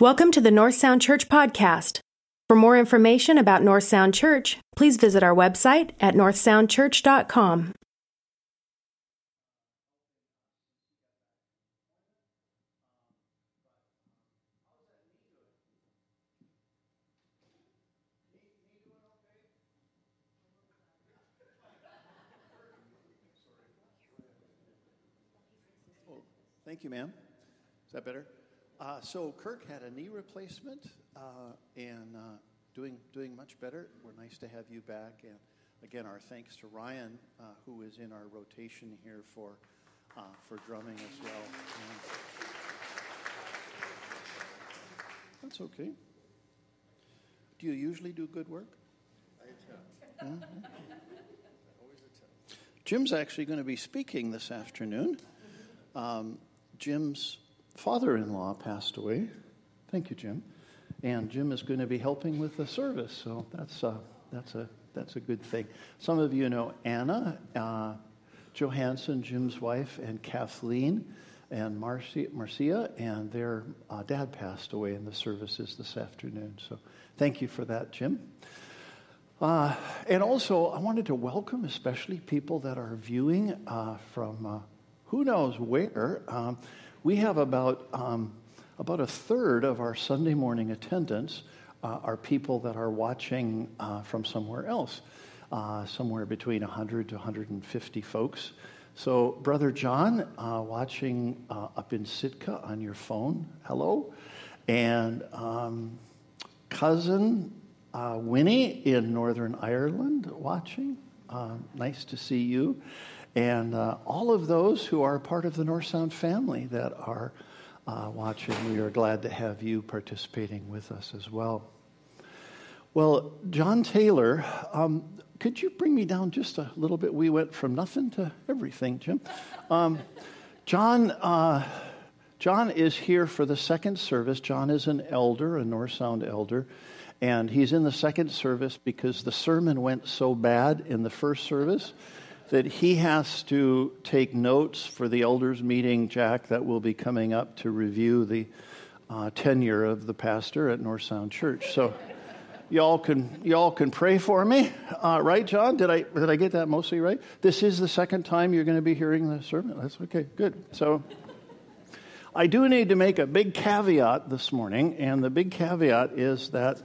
Welcome to the North Sound Church podcast. For more information about North Sound Church, please visit our website at northsoundchurch.com. Thank you, ma'am. Is that better? Uh, so Kirk had a knee replacement uh, and uh, doing doing much better. We're nice to have you back, and again, our thanks to Ryan, uh, who is in our rotation here for uh, for drumming as well. And that's okay. Do you usually do good work? I attempt. Mm-hmm. Jim's actually going to be speaking this afternoon. Um, Jim's father in law passed away. Thank you, Jim. And Jim is going to be helping with the service, so that's, uh, that's, a, that's a good thing. Some of you know Anna uh, Johansson, Jim's wife, and Kathleen and Marcia, Marcia and their uh, dad passed away in the services this afternoon. So thank you for that, Jim. Uh, and also, I wanted to welcome especially people that are viewing uh, from uh, who knows where. Um, we have about, um, about a third of our Sunday morning attendance uh, are people that are watching uh, from somewhere else, uh, somewhere between 100 to 150 folks. So, Brother John, uh, watching uh, up in Sitka on your phone, hello. And um, cousin uh, Winnie in Northern Ireland watching, nice to see you and uh, all of those who are part of the North Sound family that are uh, watching, we are glad to have you participating with us as well. Well, John Taylor, um, could you bring me down just a little bit? We went from nothing to everything, Jim. Um, John, uh, John is here for the second service. John is an elder, a North Sound elder, and he's in the second service because the sermon went so bad in the first service that he has to take notes for the elders meeting, Jack, that will be coming up to review the uh, tenure of the pastor at North Sound Church. So y'all can y'all can pray for me, uh, right, John? Did I did I get that mostly right? This is the second time you're going to be hearing the sermon. That's okay. Good. So. I do need to make a big caveat this morning, and the big caveat is that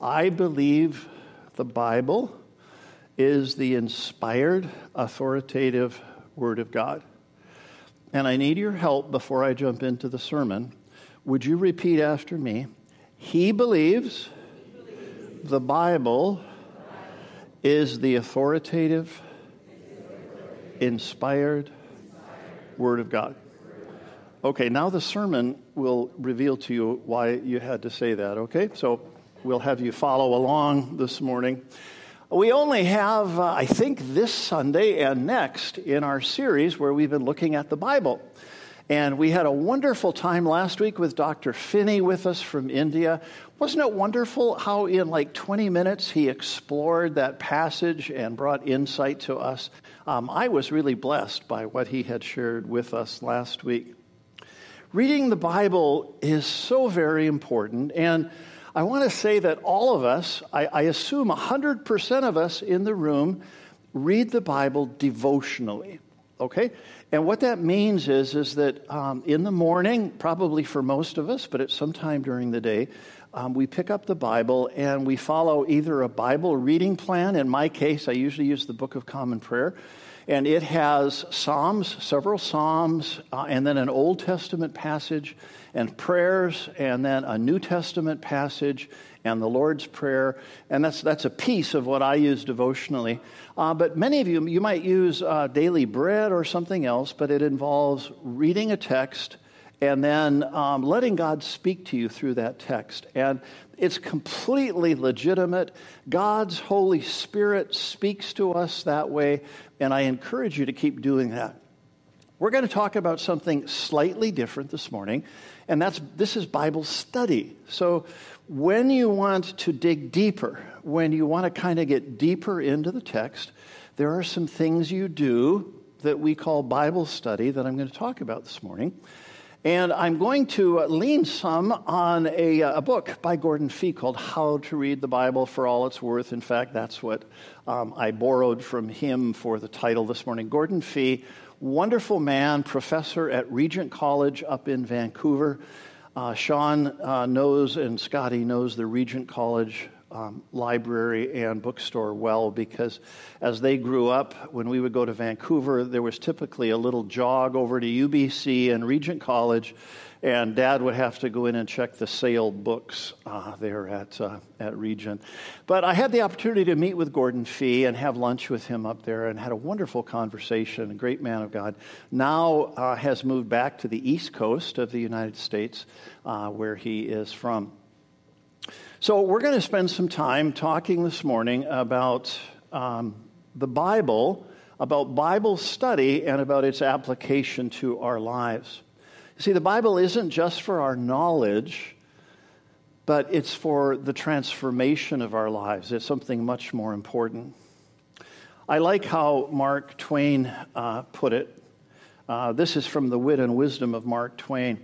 I believe the Bible is the inspired, authoritative Word of God. And I need your help before I jump into the sermon. Would you repeat after me? He believes the Bible is the authoritative, inspired Word of God. Okay, now the sermon will reveal to you why you had to say that, okay? So we'll have you follow along this morning. We only have, uh, I think, this Sunday and next in our series where we've been looking at the Bible. And we had a wonderful time last week with Dr. Finney with us from India. Wasn't it wonderful how, in like 20 minutes, he explored that passage and brought insight to us? Um, I was really blessed by what he had shared with us last week. Reading the Bible is so very important. And I want to say that all of us, I, I assume 100% of us in the room, read the Bible devotionally. Okay? And what that means is, is that um, in the morning, probably for most of us, but at some time during the day, um, we pick up the Bible and we follow either a Bible reading plan. In my case, I usually use the Book of Common Prayer. And it has Psalms, several Psalms, uh, and then an Old Testament passage and prayers, and then a New Testament passage and the Lord's Prayer. And that's, that's a piece of what I use devotionally. Uh, but many of you, you might use uh, daily bread or something else, but it involves reading a text and then um, letting God speak to you through that text. And it's completely legitimate. God's Holy Spirit speaks to us that way, and I encourage you to keep doing that. We're going to talk about something slightly different this morning, and that's this is Bible study. So when you want to dig deeper, when you want to kind of get deeper into the text, there are some things you do that we call Bible study that I'm going to talk about this morning. And I'm going to lean some on a, a, book by Gordon Fee called How to Read the Bible for All It's Worth. In fact, that's what um, I borrowed from him for the title this morning. Gordon Fee, wonderful man, professor at Regent College up in Vancouver. Uh, Sean uh, knows and Scotty knows the Regent College um, library and bookstore well because as they grew up, when we would go to Vancouver, there was typically a little jog over to UBC and Regent College, and Dad would have to go in and check the sale books uh, there at, uh, at Regent. But I had the opportunity to meet with Gordon Fee and have lunch with him up there and had a wonderful conversation, a great man of God. Now uh, has moved back to the east coast of the United States uh, where he is from. So, we're going to spend some time talking this morning about um, the Bible, about Bible study, and about its application to our lives. You see, the Bible isn't just for our knowledge, but it's for the transformation of our lives. It's something much more important. I like how Mark Twain uh, put it. Uh, this is from the wit and wisdom of Mark Twain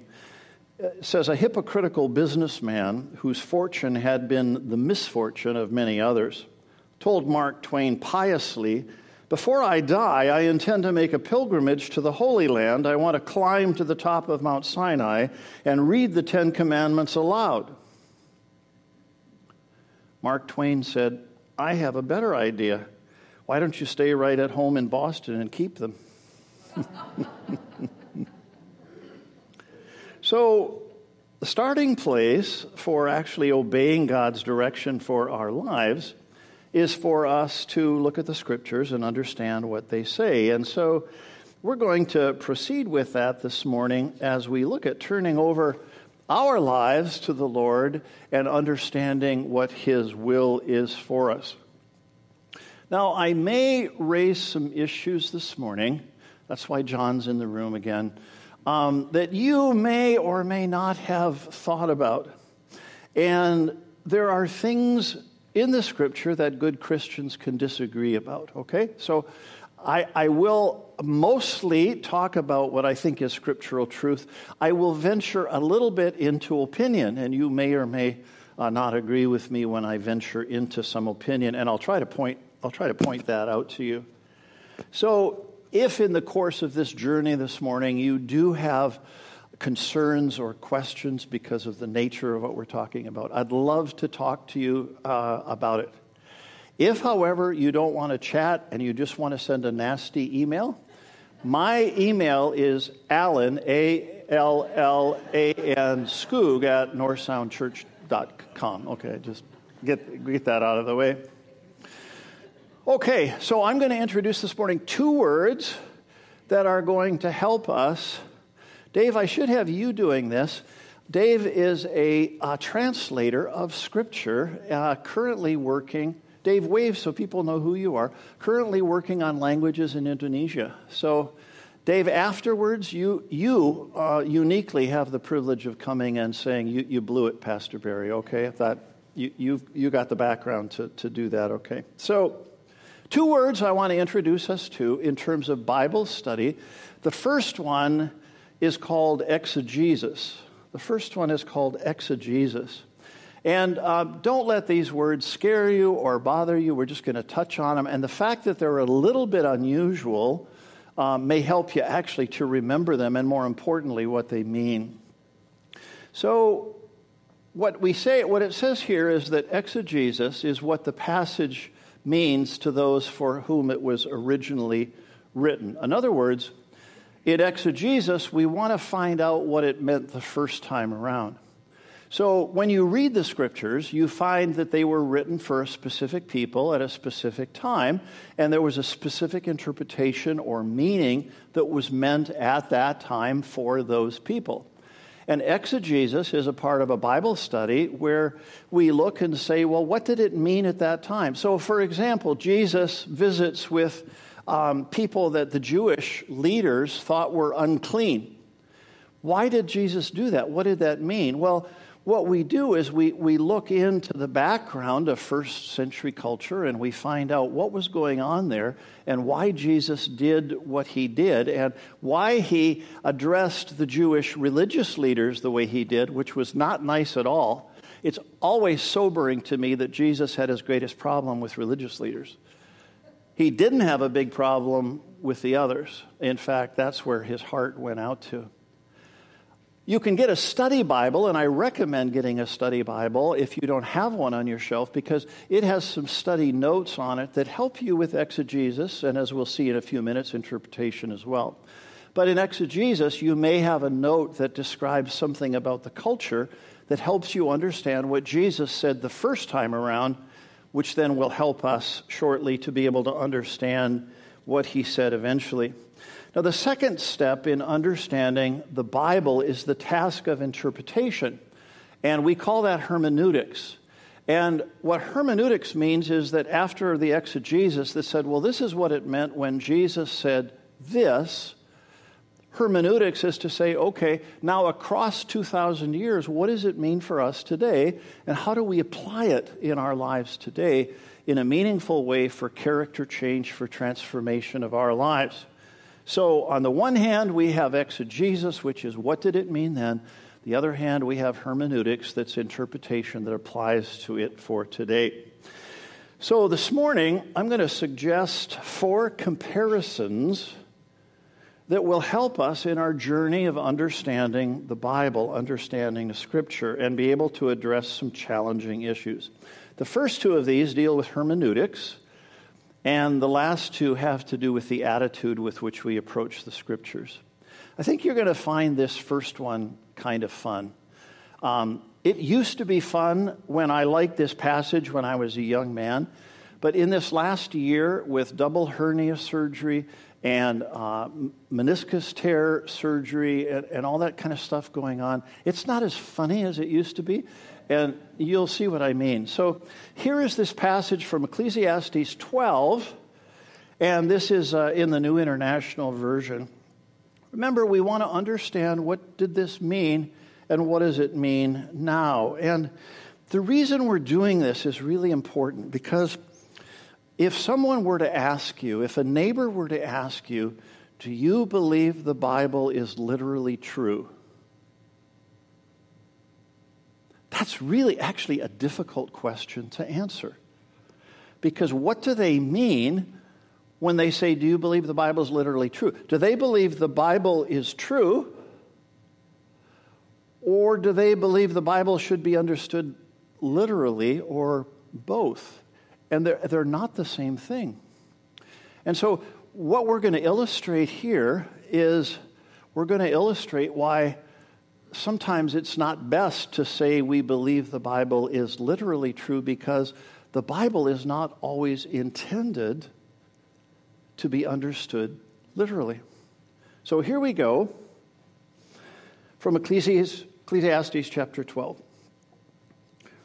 says a hypocritical businessman whose fortune had been the misfortune of many others told Mark Twain piously, Before I die, I intend to make a pilgrimage to the Holy Land. I want to climb to the top of Mount Sinai and read the Ten Commandments aloud. Mark Twain said, I have a better idea. Why don't you stay right at home in Boston and keep them? So, the starting place for actually obeying God's direction for our lives is for us to look at the scriptures and understand what they say. And so, we're going to proceed with that this morning as we look at turning over our lives to the Lord and understanding what His will is for us. Now, I may raise some issues this morning. That's why John's in the room again um, that you may or may not have thought about. And there are things in the scripture that good Christians can disagree about, okay? So I, I, will mostly talk about what I think is scriptural truth. I will venture a little bit into opinion, and you may or may uh, not agree with me when I venture into some opinion, and I'll try to point, I'll try to point that out to you. So if in the course of this journey this morning you do have concerns or questions because of the nature of what we're talking about, I'd love to talk to you uh, about it. If, however, you don't want to chat and you just want to send a nasty email, my email is Allan, A L L A N, Skoog at northsoundchurch.com. Okay, just get, get that out of the way. Okay, so I'm going to introduce this morning two words that are going to help us. Dave, I should have you doing this. Dave is a, a translator of Scripture, uh, currently working. Dave, wave so people know who you are. Currently working on languages in Indonesia. So, Dave, afterwards, you, you uh, uniquely have the privilege of coming and saying, You, you blew it, Pastor Barry, okay? That, you, you've, you got the background to, to do that, okay? So, Two words I want to introduce us to in terms of Bible study. The first one is called exegesis. The first one is called exegesis. And uh, don't let these words scare you or bother you. We're just going to touch on them. And the fact that they're a little bit unusual uh, may help you actually to remember them and, more importantly, what they mean. So, what we say, what it says here is that exegesis is what the passage means to those for whom it was originally written. In other words, in exegesis, we want to find out what it meant the first time around. So when you read the scriptures, you find that they were written for a specific people at a specific time, and there was a specific interpretation or meaning that was meant at that time for those people. And exegesis is a part of a Bible study where we look and say, well, what did it mean at that time? So, for example, Jesus visits with um, people that the Jewish leaders thought were unclean. Why did Jesus do that? What did that mean? Well, what we do is we, we look into the background of first century culture and we find out what was going on there and why Jesus did what he did and why he addressed the Jewish religious leaders the way he did, which was not nice at all. It's always sobering to me that Jesus had his greatest problem with religious leaders. He didn't have a big problem with the others. In fact, that's where his heart went out to. You can get a study Bible, and I recommend getting a study Bible if you don't have one on your shelf because it has some study notes on it that help you with exegesis, and as we'll see in a few minutes, interpretation as well. But in exegesis, you may have a note that describes something about the culture that helps you understand what Jesus said the first time around, which then will help us shortly to be able to understand what he said eventually. Now, the second step in understanding the Bible is the task of interpretation, and we call that hermeneutics. And what hermeneutics means is that after the exegesis that said, well, this is what it meant when Jesus said this, hermeneutics is to say, okay, now across 2,000 years, what does it mean for us today, and how do we apply it in our lives today in a meaningful way for character change, for transformation of our lives? So, on the one hand, we have exegesis, which is what did it mean then? The other hand, we have hermeneutics, that's interpretation that applies to it for today. So, this morning, I'm going to suggest four comparisons that will help us in our journey of understanding the Bible, understanding the Scripture, and be able to address some challenging issues. The first two of these deal with hermeneutics, and the last two have to do with the attitude with which we approach the scriptures. I think you're going to find this first one kind of fun. Um, it used to be fun when I liked this passage when I was a young man, but in this last year, with double hernia surgery and uh, meniscus tear surgery and, and all that kind of stuff going on, it's not as funny as it used to be and you'll see what I mean. So here is this passage from Ecclesiastes 12, and this is uh, in the New International Version. Remember, we want to understand what did this mean and what does it mean now. And the reason we're doing this is really important because if someone were to ask you, if a neighbor were to ask you, do you believe the Bible is literally true? That's really actually a difficult question to answer. Because what do they mean when they say, Do you believe the Bible is literally true? Do they believe the Bible is true? Or do they believe the Bible should be understood literally or both? And they're, they're not the same thing. And so, what we're going to illustrate here is we're going to illustrate why sometimes it's not best to say we believe the Bible is literally true because the Bible is not always intended to be understood literally. So here we go from Ecclesiastes, Ecclesiastes chapter 12.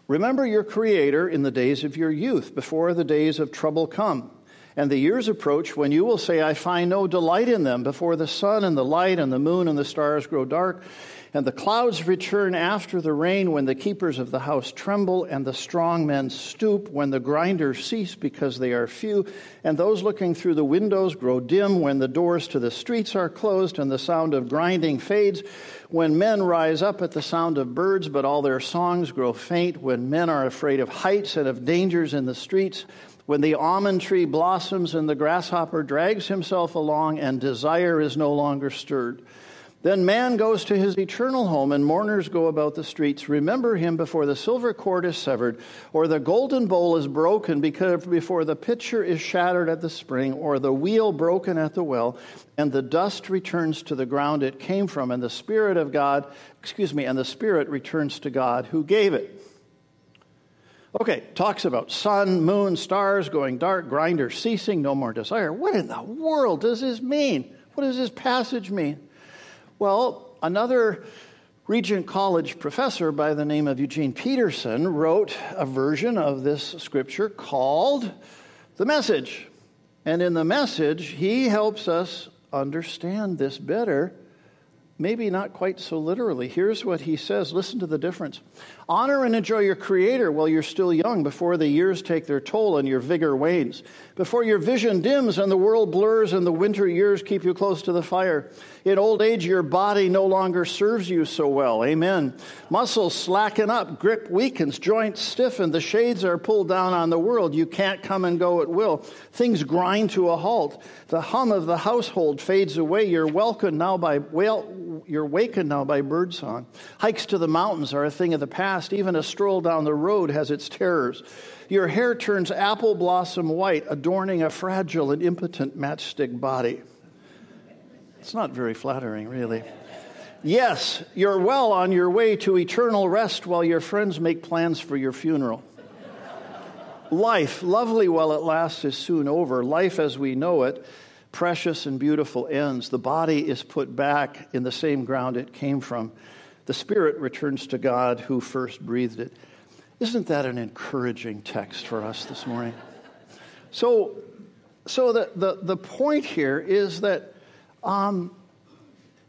Remember your Creator in the days of your youth, before the days of trouble come, and the years approach when you will say, I find no delight in them, before the sun and the light and the moon and the stars grow dark and the clouds return after the rain when the keepers of the house tremble, and the strong men stoop when the grinders cease because they are few, and those looking through the windows grow dim when the doors to the streets are closed and the sound of grinding fades, when men rise up at the sound of birds, but all their songs grow faint, when men are afraid of heights and of dangers in the streets. When the almond tree blossoms and the grasshopper drags himself along and desire is no longer stirred. Then man goes to his eternal home, and mourners go about the streets. Remember him before the silver cord is severed, or the golden bowl is broken, because before the pitcher is shattered at the spring, or the wheel broken at the well, and the dust returns to the ground it came from, and the Spirit of God, excuse me, and the Spirit returns to God who gave it. Okay, talks about sun, moon, stars going dark, grinder ceasing, no more desire. What in the world does this mean? What does this passage mean? Well, another Regent College professor by the name of Eugene Peterson wrote a version of this scripture called The Message. And in the message, he helps us understand this better maybe not quite so literally. Here's what he says listen to the difference. Honor and enjoy your Creator while you're still young, before the years take their toll and your vigor wanes, before your vision dims and the world blurs and the winter years keep you close to the fire. In old age, your body no longer serves you so well. Amen. Muscles slacken up, grip weakens, joints stiffen, the shades are pulled down on the world. You can't come and go at will. Things grind to a halt. The hum of the household fades away. You're welcomed now by well, you're wakened now by birdsong. Hikes to the mountains are a thing of the past. Even a stroll down the road has its terrors. Your hair turns apple blossom white, adorning a fragile and impotent matchstick body. It's not very flattering, really. Yes, you're well on your way to eternal rest while your friends make plans for your funeral. Life, lovely while it lasts, is soon over. Life as we know it, precious and beautiful, ends. The body is put back in the same ground it came from. The spirit returns to God who first breathed it. Isn't that an encouraging text for us this morning? So, so the, the, the point here is that um,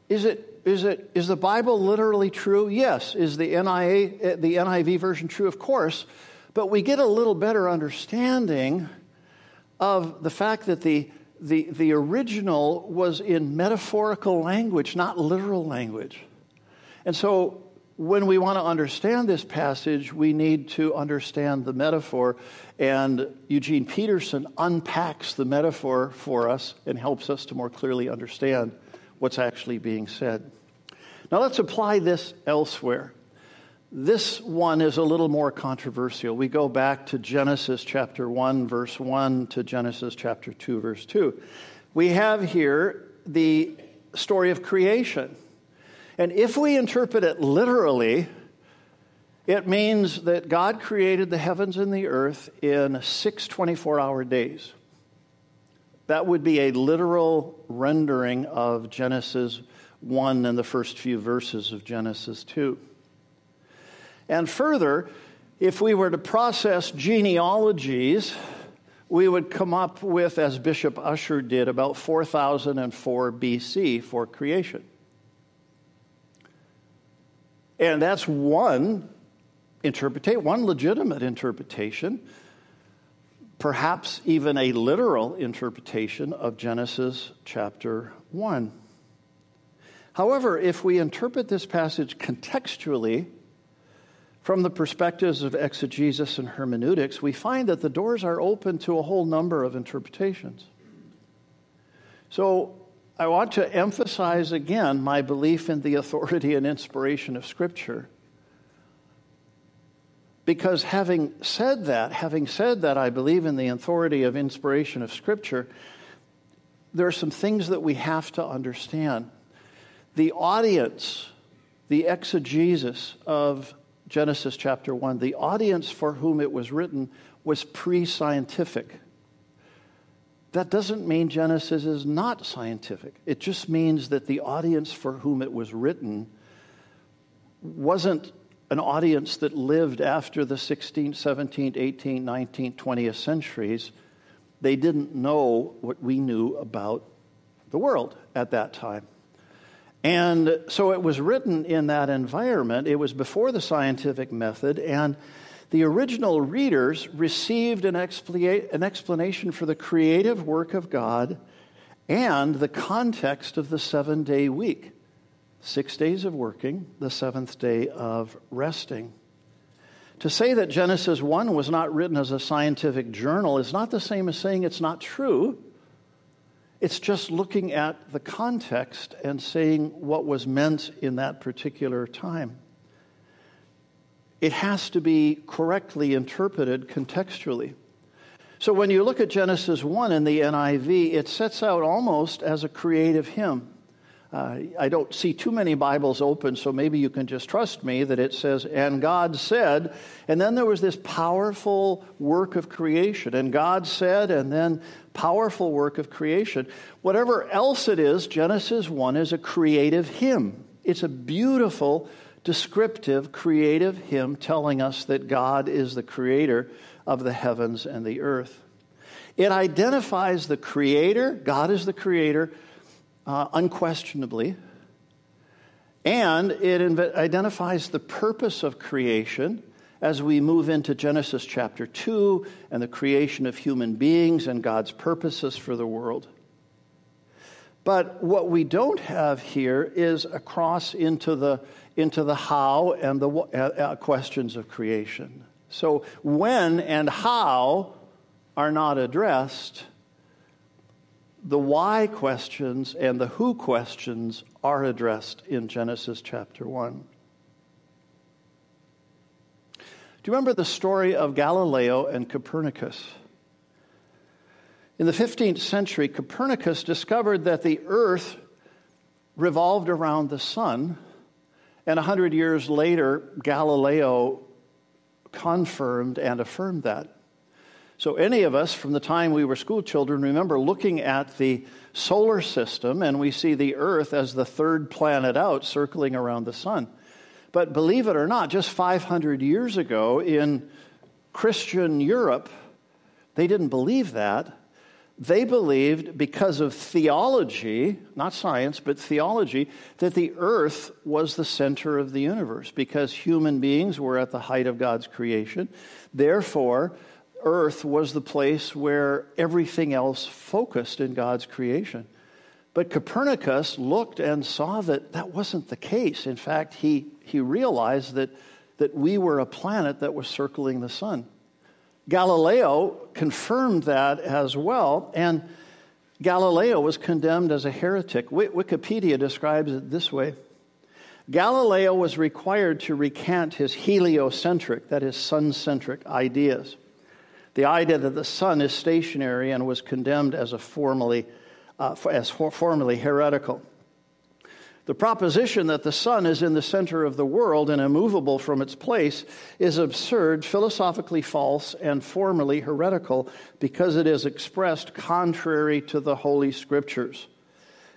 is it is it is the Bible literally true? Yes. Is the NIA the NIV version true? Of course. But we get a little better understanding of the fact that the the, the original was in metaphorical language, not literal language. And so when we want to understand this passage, we need to understand the metaphor. And Eugene Peterson unpacks the metaphor for us and helps us to more clearly understand what's actually being said. Now let's apply this elsewhere. This one is a little more controversial. We go back to Genesis chapter 1, verse 1 to Genesis chapter 2, verse 2. We have here the story of creation. And if we interpret it literally, it means that God created the heavens and the earth in six 24 hour days. That would be a literal rendering of Genesis 1 and the first few verses of Genesis 2. And further, if we were to process genealogies, we would come up with, as Bishop Ussher did, about 4004 BC for creation. And that's one interpretation, one legitimate interpretation, perhaps even a literal interpretation of Genesis chapter 1. However, if we interpret this passage contextually from the perspectives of exegesis and hermeneutics, we find that the doors are open to a whole number of interpretations. So, I want to emphasize again my belief in the authority and inspiration of Scripture. Because having said that, having said that I believe in the authority of inspiration of Scripture, there are some things that we have to understand. The audience, the exegesis of Genesis chapter 1, the audience for whom it was written was pre scientific. That doesn't mean Genesis is not scientific. It just means that the audience for whom it was written wasn't an audience that lived after the 16th, 17th, 18th, 19th, 20th centuries. They didn't know what we knew about the world at that time. And so it was written in that environment. It was before the scientific method, and the original readers received an, expla- an explanation for the creative work of God and the context of the seven day week six days of working, the seventh day of resting. To say that Genesis 1 was not written as a scientific journal is not the same as saying it's not true. It's just looking at the context and saying what was meant in that particular time it has to be correctly interpreted contextually. So when you look at Genesis 1 in the NIV, it sets out almost as a creative hymn. Uh, I don't see too many Bibles open, so maybe you can just trust me that it says, and God said, and then there was this powerful work of creation, and God said, and then powerful work of creation. Whatever else it is, Genesis 1 is a creative hymn. It's a beautiful descriptive, creative hymn telling us that God is the creator of the heavens and the earth. It identifies the creator, God is the creator, uh, unquestionably. And it inv- identifies the purpose of creation as we move into Genesis chapter 2 and the creation of human beings and God's purposes for the world. But what we don't have here is a cross into the, into the how and the uh, uh, questions of creation. So, when and how are not addressed, the why questions and the who questions are addressed in Genesis chapter 1. Do you remember the story of Galileo and Copernicus? In the 15th century, Copernicus discovered that the earth revolved around the sun, and 100 years later, Galileo confirmed and affirmed that. So, any of us from the time we were school children remember looking at the solar system and we see the Earth as the third planet out circling around the sun. But believe it or not, just 500 years ago in Christian Europe, they didn't believe that. They believed, because of theology, not science, but theology, that the earth was the center of the universe because human beings were at the height of God's creation. Therefore, earth was the place where everything else focused in God's creation. But Copernicus looked and saw that that wasn't the case. In fact, he, he realized that, that we were a planet that was circling the sun. Galileo confirmed that as well, and Galileo was condemned as a heretic. Wikipedia describes it this way Galileo was required to recant his heliocentric, that is, sun centric ideas the idea that the sun is stationary and was condemned as a formally, uh, as formally heretical. The proposition that the sun is in the center of the world and immovable from its place is absurd, philosophically false, and formally heretical because it is expressed contrary to the Holy Scriptures.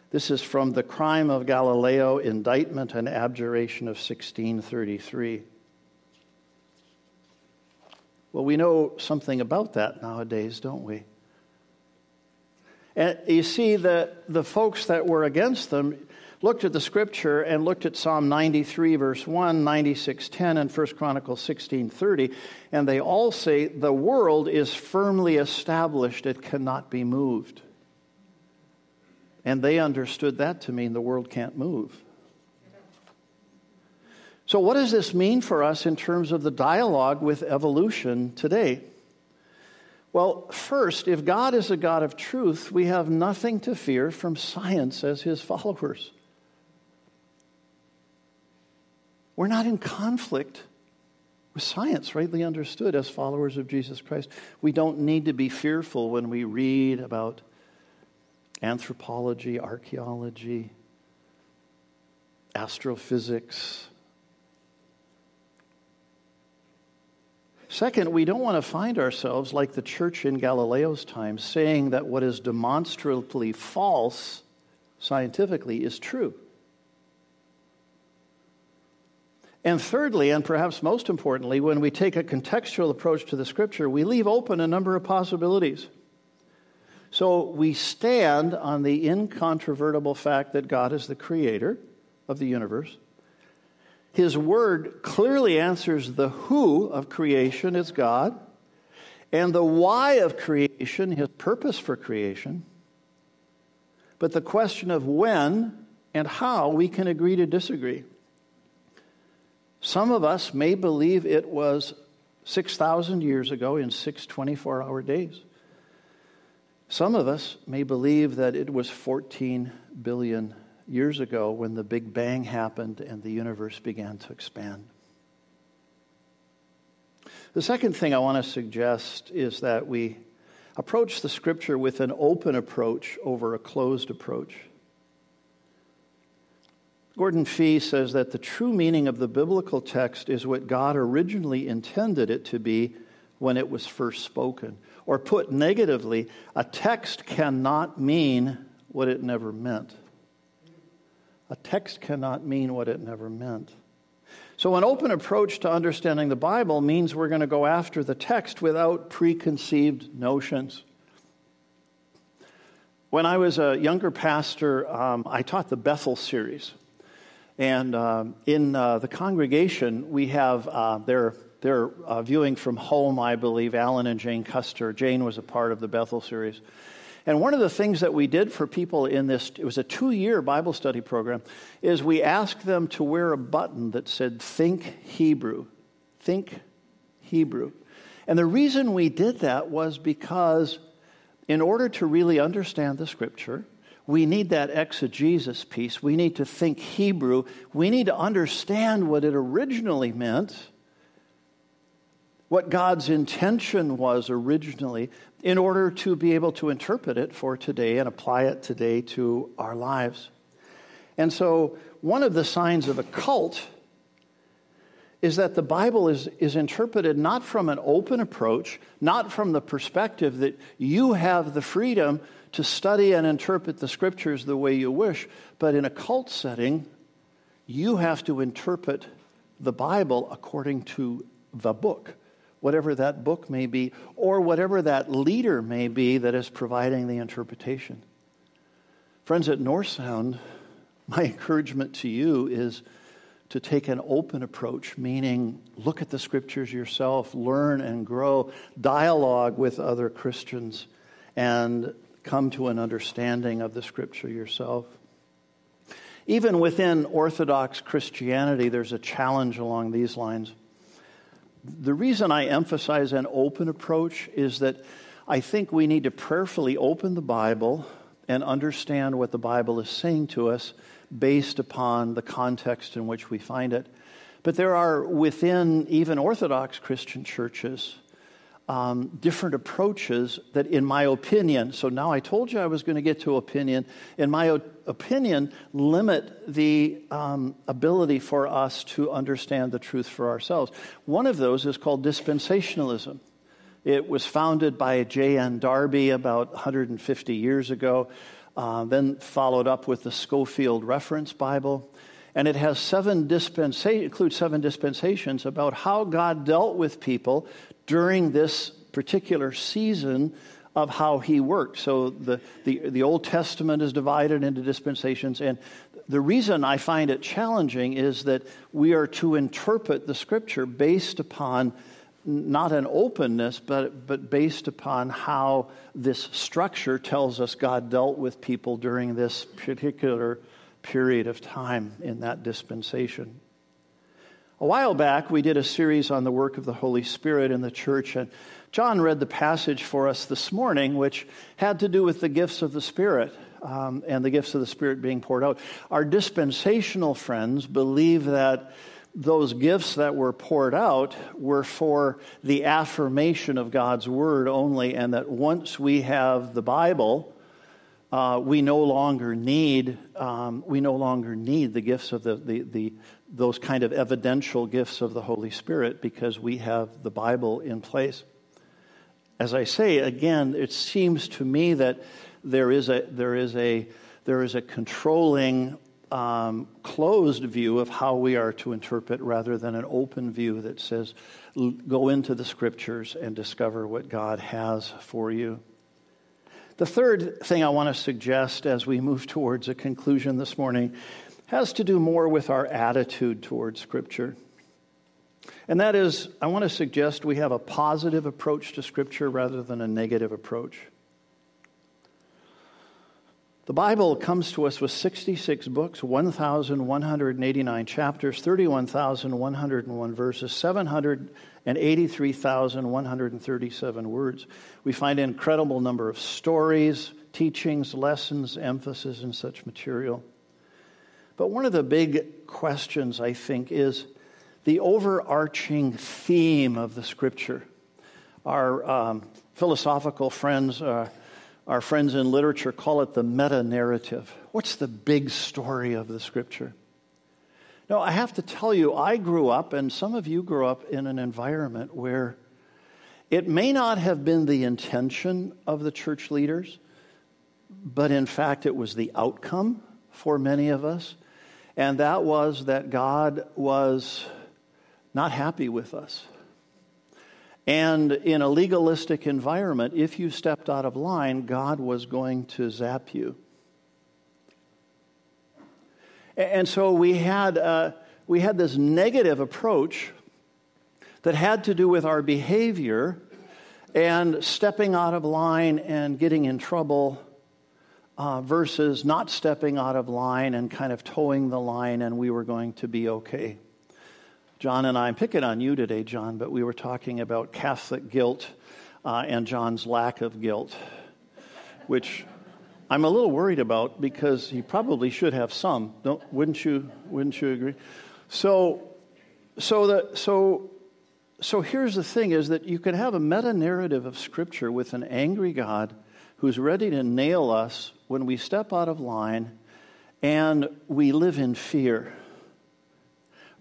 This is from The Crime of Galileo, Indictment and Abjuration of 1633. Well, we know something about that nowadays, don't we? And you see that the folks that were against them looked at the scripture and looked at Psalm 93 verse 1, 96:10 and 1 Chronicles 16:30 and they all say the world is firmly established it cannot be moved. And they understood that to mean the world can't move. So, what does this mean for us in terms of the dialogue with evolution today? Well, first, if God is a God of truth, we have nothing to fear from science as his followers. We're not in conflict with science, rightly understood, as followers of Jesus Christ. We don't need to be fearful when we read about anthropology, archaeology, astrophysics, Second, we don't want to find ourselves like the church in Galileo's time, saying that what is demonstrably false scientifically is true. And thirdly, and perhaps most importantly, when we take a contextual approach to the scripture, we leave open a number of possibilities. So we stand on the incontrovertible fact that God is the creator of the universe. His word clearly answers the who of creation is God, and the why of creation, his purpose for creation. But the question of when and how we can agree to disagree. Some of us may believe it was 6,000 years ago in six 24 hour days. Some of us may believe that it was 14 billion years ago when the Big Bang happened and the universe began to expand. The second thing I want to suggest is that we approach the scripture with an open approach over a closed approach. Gordon Fee says that the true meaning of the biblical text is what God originally intended it to be when it was first spoken. Or put negatively, a text cannot mean what it never meant. A text cannot mean what it never meant. So, an open approach to understanding the Bible means we're going to go after the text without preconceived notions. When I was a younger pastor, um, I taught the Bethel series. And um, in uh, the congregation, we have, uh, they're, they're uh, viewing from home, I believe, Alan and Jane Custer. Jane was a part of the Bethel series. And one of the things that we did for people in this, it was a two year Bible study program, is we asked them to wear a button that said, Think Hebrew. Think Hebrew. And the reason we did that was because in order to really understand the scripture, we need that exegesis piece. We need to think Hebrew. We need to understand what it originally meant, what God's intention was originally, in order to be able to interpret it for today and apply it today to our lives. And so, one of the signs of a cult is that the Bible is, is interpreted not from an open approach, not from the perspective that you have the freedom to study and interpret the scriptures the way you wish, but in a cult setting, you have to interpret the Bible according to the book, whatever that book may be, or whatever that leader may be that is providing the interpretation. Friends at North Sound, my encouragement to you is to take an open approach, meaning look at the scriptures yourself, learn and grow, dialogue with other Christians, and come to an understanding of the scripture yourself. Even within Orthodox Christianity, there's a challenge along these lines. The reason I emphasize an open approach is that I think we need to prayerfully open the Bible and understand what the Bible is saying to us based upon the context in which we find it. But there are within even Orthodox Christian churches um, different approaches that, in my opinion, so now I told you I was going to get to opinion, in my o- opinion, limit the um, ability for us to understand the truth for ourselves. One of those is called dispensationalism. It was founded by J.N. Darby about 150 years ago, uh, then followed up with the Scofield Reference Bible. And it has seven includes seven dispensations about how God dealt with people during this particular season of how he worked. So the, the, the Old Testament is divided into dispensations. And the reason I find it challenging is that we are to interpret the scripture based upon not an openness, but, but based upon how this structure tells us God dealt with people during this particular period of time in that dispensation. A while back, we did a series on the work of the Holy Spirit in the church, and John read the passage for us this morning, which had to do with the gifts of the Spirit um, and the gifts of the Spirit being poured out. Our dispensational friends believe that those gifts that were poured out were for the affirmation of God's word only, and that once we have the Bible, uh, we no longer need um, we no longer need the gifts of the, the, the those kind of evidential gifts of the Holy Spirit because we have the Bible in place. As I say again, it seems to me that there is a there is a there is a controlling um, closed view of how we are to interpret rather than an open view that says, go into the scriptures and discover what God has for you. The third thing I want to suggest as we move towards a conclusion this morning has to do more with our attitude towards Scripture. And that is, I want to suggest we have a positive approach to Scripture rather than a negative approach. The Bible comes to us with 66 books, 1,189 chapters, 31,101 verses, 783,137 words. We find an incredible number of stories, teachings, lessons, emphasis in such material. But one of the big questions, I think, is the overarching theme of the Scripture. Our um, philosophical friends, uh, our friends in literature call it the meta narrative. What's the big story of the scripture? Now, I have to tell you, I grew up, and some of you grew up in an environment where it may not have been the intention of the church leaders, but in fact, it was the outcome for many of us. And that was that God was not happy with us. And in a legalistic environment, if you stepped out of line, God was going to zap you. And so we had, uh, we had this negative approach that had to do with our behavior and stepping out of line and getting in trouble uh, versus not stepping out of line and kind of toeing the line and we were going to be okay. John and I, I'm picking on you today, John, but we were talking about Catholic guilt uh, and John's lack of guilt, which I'm a little worried about because he probably should have some. Don't, wouldn't you? Wouldn't you agree? So, so the so so here's the thing: is that you can have a meta narrative of Scripture with an angry God who's ready to nail us when we step out of line, and we live in fear.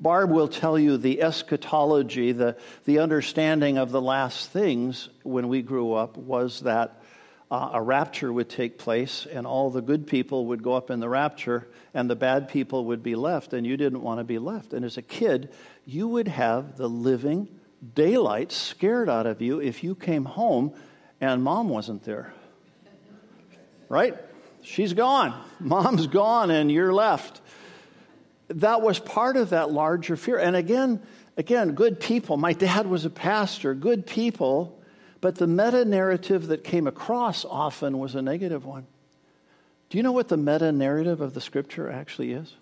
Barb will tell you the eschatology, the, the understanding of the last things when we grew up was that uh, a rapture would take place and all the good people would go up in the rapture and the bad people would be left, and you didn't want to be left. And as a kid, you would have the living daylight scared out of you if you came home and mom wasn't there. Right? She's gone. Mom's gone, and you're left that was part of that larger fear. And again, again, good people. My dad was a pastor, good people, but the meta narrative that came across often was a negative one. Do you know what the meta narrative of the scripture actually is?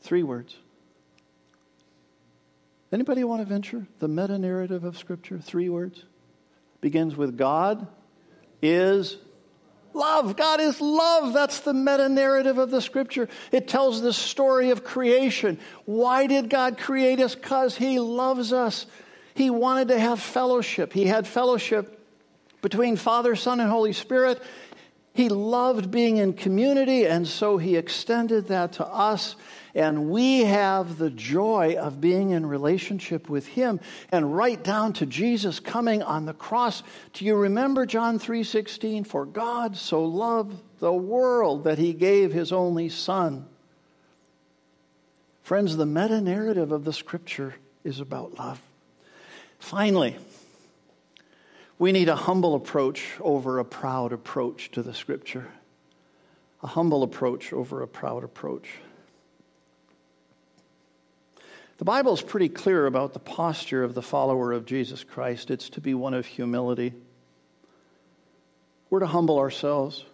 Three words. Anybody want to venture? The meta narrative of scripture, three words. Begins with God is Love. God is love. That's the meta narrative of the scripture. It tells the story of creation. Why did God create us? Because He loves us. He wanted to have fellowship. He had fellowship between Father, Son, and Holy Spirit. He loved being in community, and so He extended that to us and we have the joy of being in relationship with him and right down to Jesus coming on the cross. Do you remember John 3:16 for God so loved the world that he gave his only son. Friends, the meta narrative of the scripture is about love. Finally, we need a humble approach over a proud approach to the scripture. A humble approach over a proud approach. The Bible is pretty clear about the posture of the follower of Jesus Christ. It's to be one of humility. We're to humble ourselves.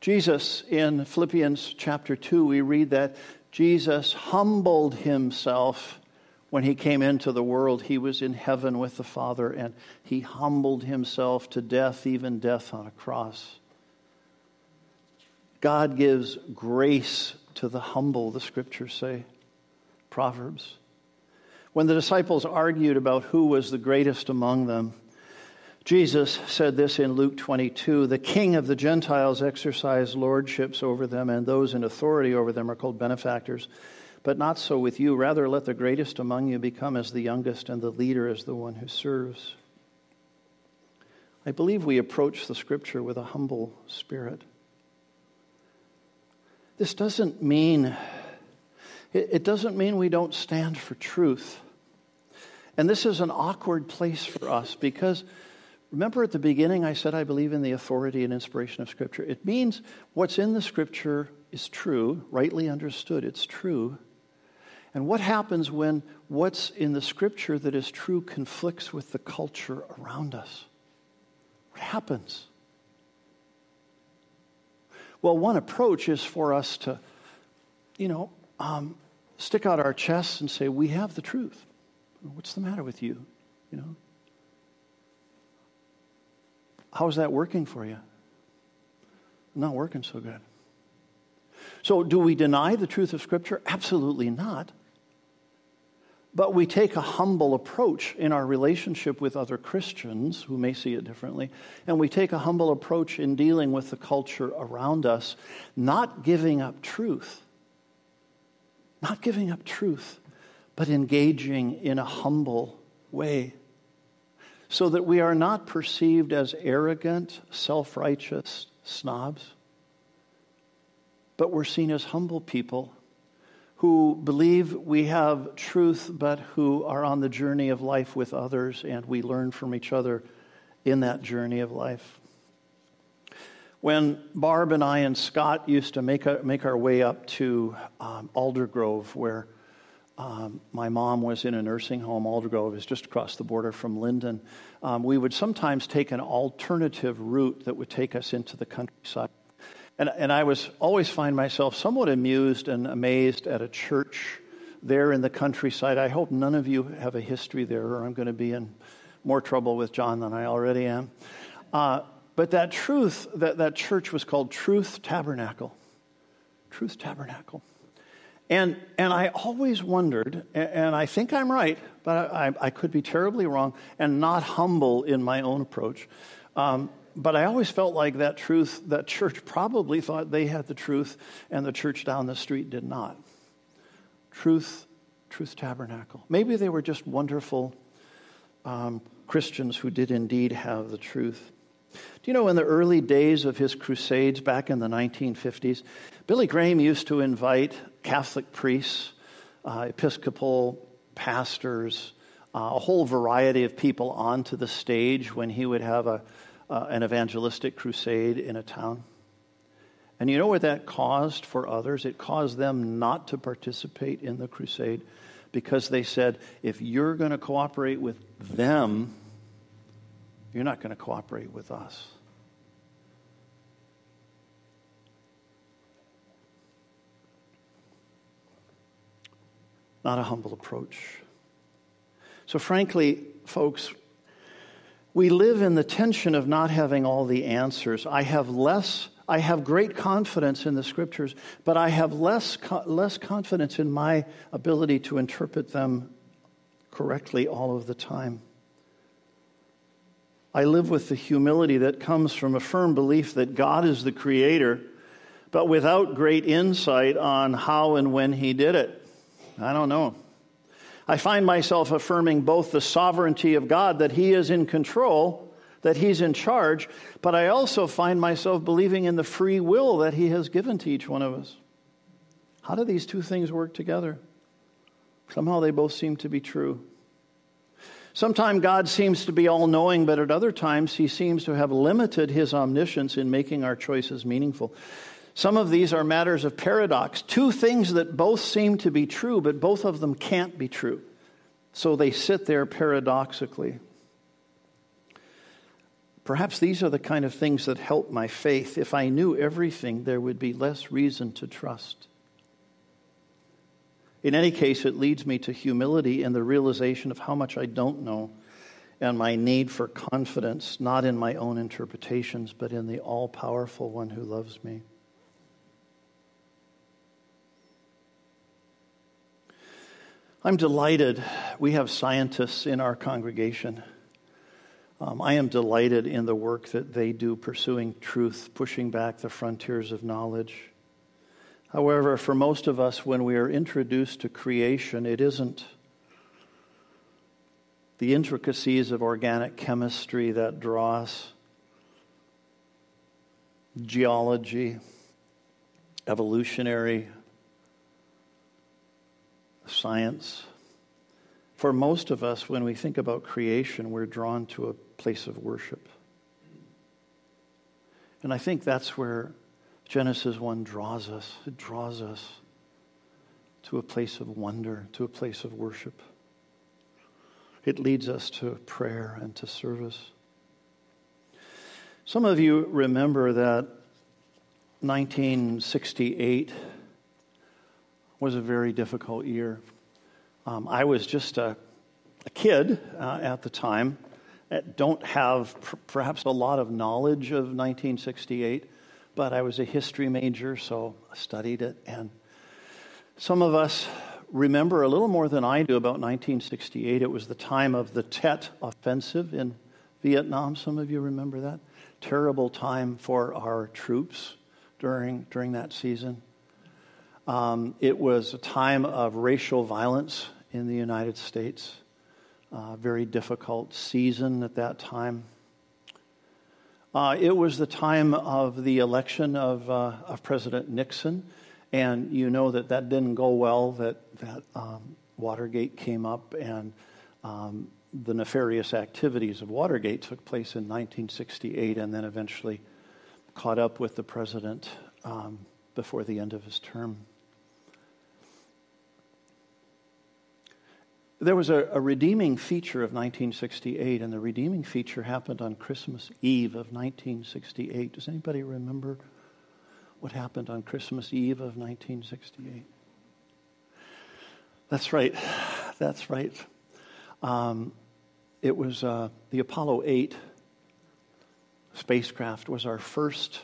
Jesus, in Philippians chapter 2, we read that Jesus humbled himself when he came into the world. He was in heaven with the Father, and he humbled himself to death, even death on a cross. God gives grace to the humble, the scriptures say. Proverbs. When the disciples argued about who was the greatest among them, Jesus said this in Luke 22 The king of the Gentiles exercise lordships over them, and those in authority over them are called benefactors. But not so with you. Rather, let the greatest among you become as the youngest, and the leader as the one who serves. I believe we approach the scripture with a humble spirit. This doesn't mean it, doesn't mean we don't stand for truth. And this is an awkward place for us because remember at the beginning I said I believe in the authority and inspiration of Scripture. It means what's in the Scripture is true, rightly understood, it's true. And what happens when what's in the Scripture that is true conflicts with the culture around us? What happens? Well, one approach is for us to, you know, um, stick out our chests and say, We have the truth. What's the matter with you? You know? How's that working for you? Not working so good. So, do we deny the truth of Scripture? Absolutely not. But we take a humble approach in our relationship with other Christians who may see it differently, and we take a humble approach in dealing with the culture around us, not giving up truth not giving up truth, but engaging in a humble way so that we are not perceived as arrogant, self righteous snobs, but we're seen as humble people who believe we have truth, but who are on the journey of life with others, and we learn from each other in that journey of life. When Barb and I and Scott used to make, a, make our way up to um, Aldergrove, where um, my mom was in a nursing home, Aldergrove is just across the border from Lynden, um, we would sometimes take an alternative route that would take us into the countryside. And, and I was always find myself somewhat amused and amazed at a church there in the countryside. I hope none of you have a history there, or I'm going to be in more trouble with John than I already am. Uh, but that truth, that, that church was called Truth Tabernacle. Truth Tabernacle. And, and I always wondered, and I think I'm right, but I, I could be terribly wrong and not humble in my own approach. Um, but I always felt like that truth, that church probably thought they had the truth, and the church down the street did not. Truth, Truth Tabernacle. Maybe they were just wonderful um, Christians who did indeed have the truth. Do you know in the early days of his crusades back in the 1950s, Billy Graham used to invite Catholic priests, uh, Episcopal pastors, uh, a whole variety of people onto the stage when he would have a, uh, an evangelistic crusade in a town. And you know what that caused for others? It caused them not to participate in the crusade because they said, if you're going to cooperate with them, you're not going to cooperate with us. Not a humble approach. So, frankly, folks, we live in the tension of not having all the answers. I have less. I have great confidence in the scriptures, but I have less, less confidence in my ability to interpret them correctly all of the time. I live with the humility that comes from a firm belief that God is the creator, but without great insight on how and when he did it. I don't know. I find myself affirming both the sovereignty of God, that he is in control, that he's in charge, but I also find myself believing in the free will that he has given to each one of us. How do these two things work together? Somehow they both seem to be true. Sometimes God seems to be all knowing, but at other times he seems to have limited his omniscience in making our choices meaningful. Some of these are matters of paradox, two things that both seem to be true, but both of them can't be true. So they sit there paradoxically. Perhaps these are the kind of things that help my faith. If I knew everything, there would be less reason to trust. In any case, it leads me to humility and the realization of how much I don't know and my need for confidence, not in my own interpretations, but in the all powerful one who loves me. I'm delighted we have scientists in our congregation. Um, I am delighted in the work that they do pursuing truth, pushing back the frontiers of knowledge. However, for most of us, when we are introduced to creation, it isn't the intricacies of organic chemistry that draw us, geology, evolutionary science. For most of us, when we think about creation, we're drawn to a place of worship. And I think that's where Genesis 1 draws us. It draws us to a place of wonder, to a place of worship. It leads us to prayer and to service. Some of you remember that 1968 was a very difficult year. Um, I was just a, a kid uh, at the time. I don't have pr- perhaps a lot of knowledge of 1968 but I was a history major, so I studied it. And some of us remember a little more than I do about 1968. It was the time of the Tet Offensive in Vietnam. Some of you remember that? Terrible time for our troops during, during that season. Um, it was a time of racial violence in the United States. Uh, very difficult season at that time. Uh, it was the time of the election of, uh, of President Nixon, and you know that that didn't go well, that, that um, Watergate came up, and um, the nefarious activities of Watergate took place in 1968 and then eventually caught up with the president um, before the end of his term. There was a, a, redeeming feature of 1968, and the redeeming feature happened on Christmas Eve of 1968. Does anybody remember what happened on Christmas Eve of 1968? That's right. That's right. Um, it was uh, the Apollo 8 spacecraft was our first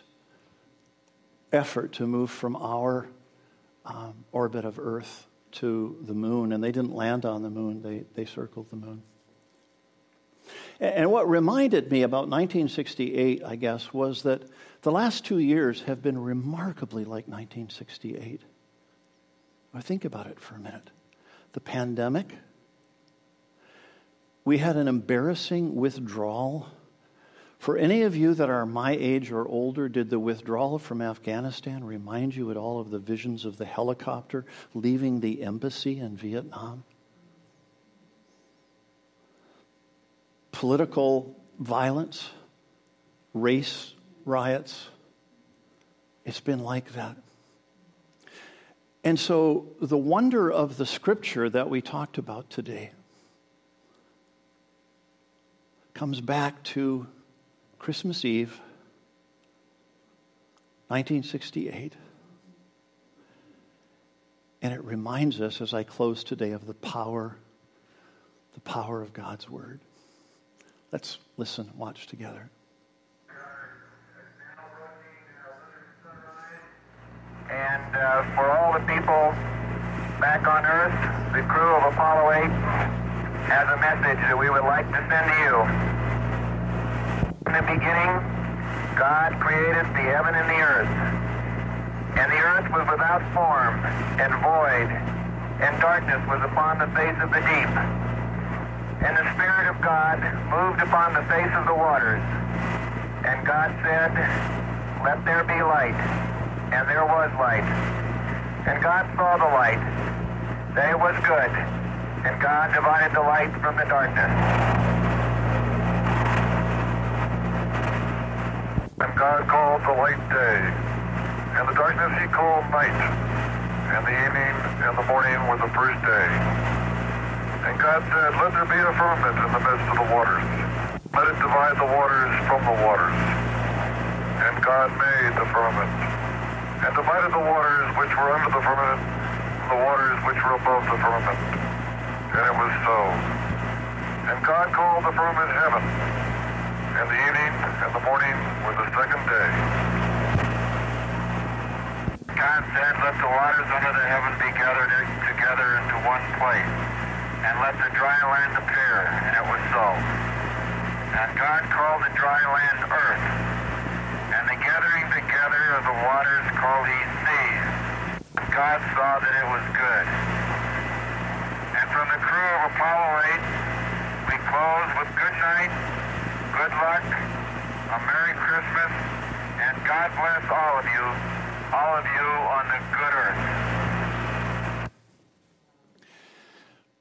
effort to move from our um, orbit of Earth to the moon, and they didn't land on the moon, they, they circled the moon. And what reminded me about 1968, I guess, was that the last two years have been remarkably like 1968. I think about it for a minute. The pandemic, we had an embarrassing withdrawal for any of you that are my age or older, did the withdrawal from Afghanistan remind you at all of the visions of the helicopter leaving the embassy in Vietnam? Political violence, race riots. It's been like that. And so, the wonder of the scripture that we talked about today comes back to Christmas Eve, 1968. And it reminds us as I close today of the power, the power of God's Word. Let's listen, watch together. And uh, for all the people back on Earth, the crew of Apollo 8 has a message that we would like to send to you. In the beginning, God created the heaven and the earth. And the earth was without form and void, and darkness was upon the face of the deep. And the Spirit of God moved upon the face of the waters. And God said, Let there be light. And there was light. And God saw the light, that it was good. And God divided the light from the darkness. God called the light day, and the darkness he called night, and the evening and the morning were the first day. And God said, Let there be a firmament in the midst of the waters. Let it divide the waters from the waters. And God made the firmament, and divided the waters which were under the firmament from the waters which were above the firmament. And it was so. And God called the firmament heaven and the evening and the morning were the second day. God said, Let the waters under the heaven be gathered together into one place, and let the dry land appear. And it was so. And God called the dry land earth, and the gathering together of the waters called he seas. God saw that it was good. And from the crew of Apollo 8, we close with good night good luck, a Merry Christmas, and God bless all of you, all of you on the good earth.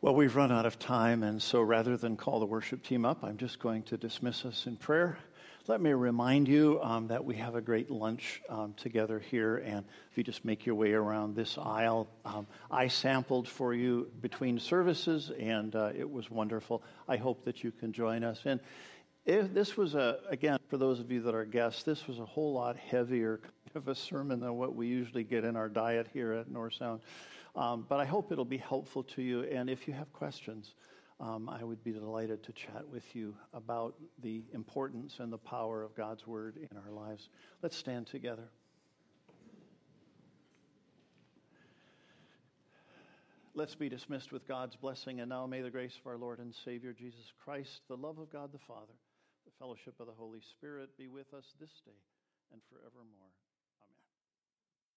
Well, we've run out of time, and so rather than call the worship team up, I'm just going to dismiss us in prayer. Let me remind you um, that we have a great lunch um, together here, and if you just make your way around this aisle, um, I sampled for you between services, and uh, it was wonderful. I hope that you can join us. And if this was a, again, for those of you that are guests, this was a whole lot heavier of a sermon than what we usually get in our diet here at North Sound. Um, but I hope it'll be helpful to you. And if you have questions, um, I would be delighted to chat with you about the importance and the power of God's Word in our lives. Let's stand together. Let's be dismissed with God's blessing. And now may the grace of our Lord and Savior Jesus Christ, the love of God the Father, the fellowship of the Holy Spirit be with us this day and forevermore.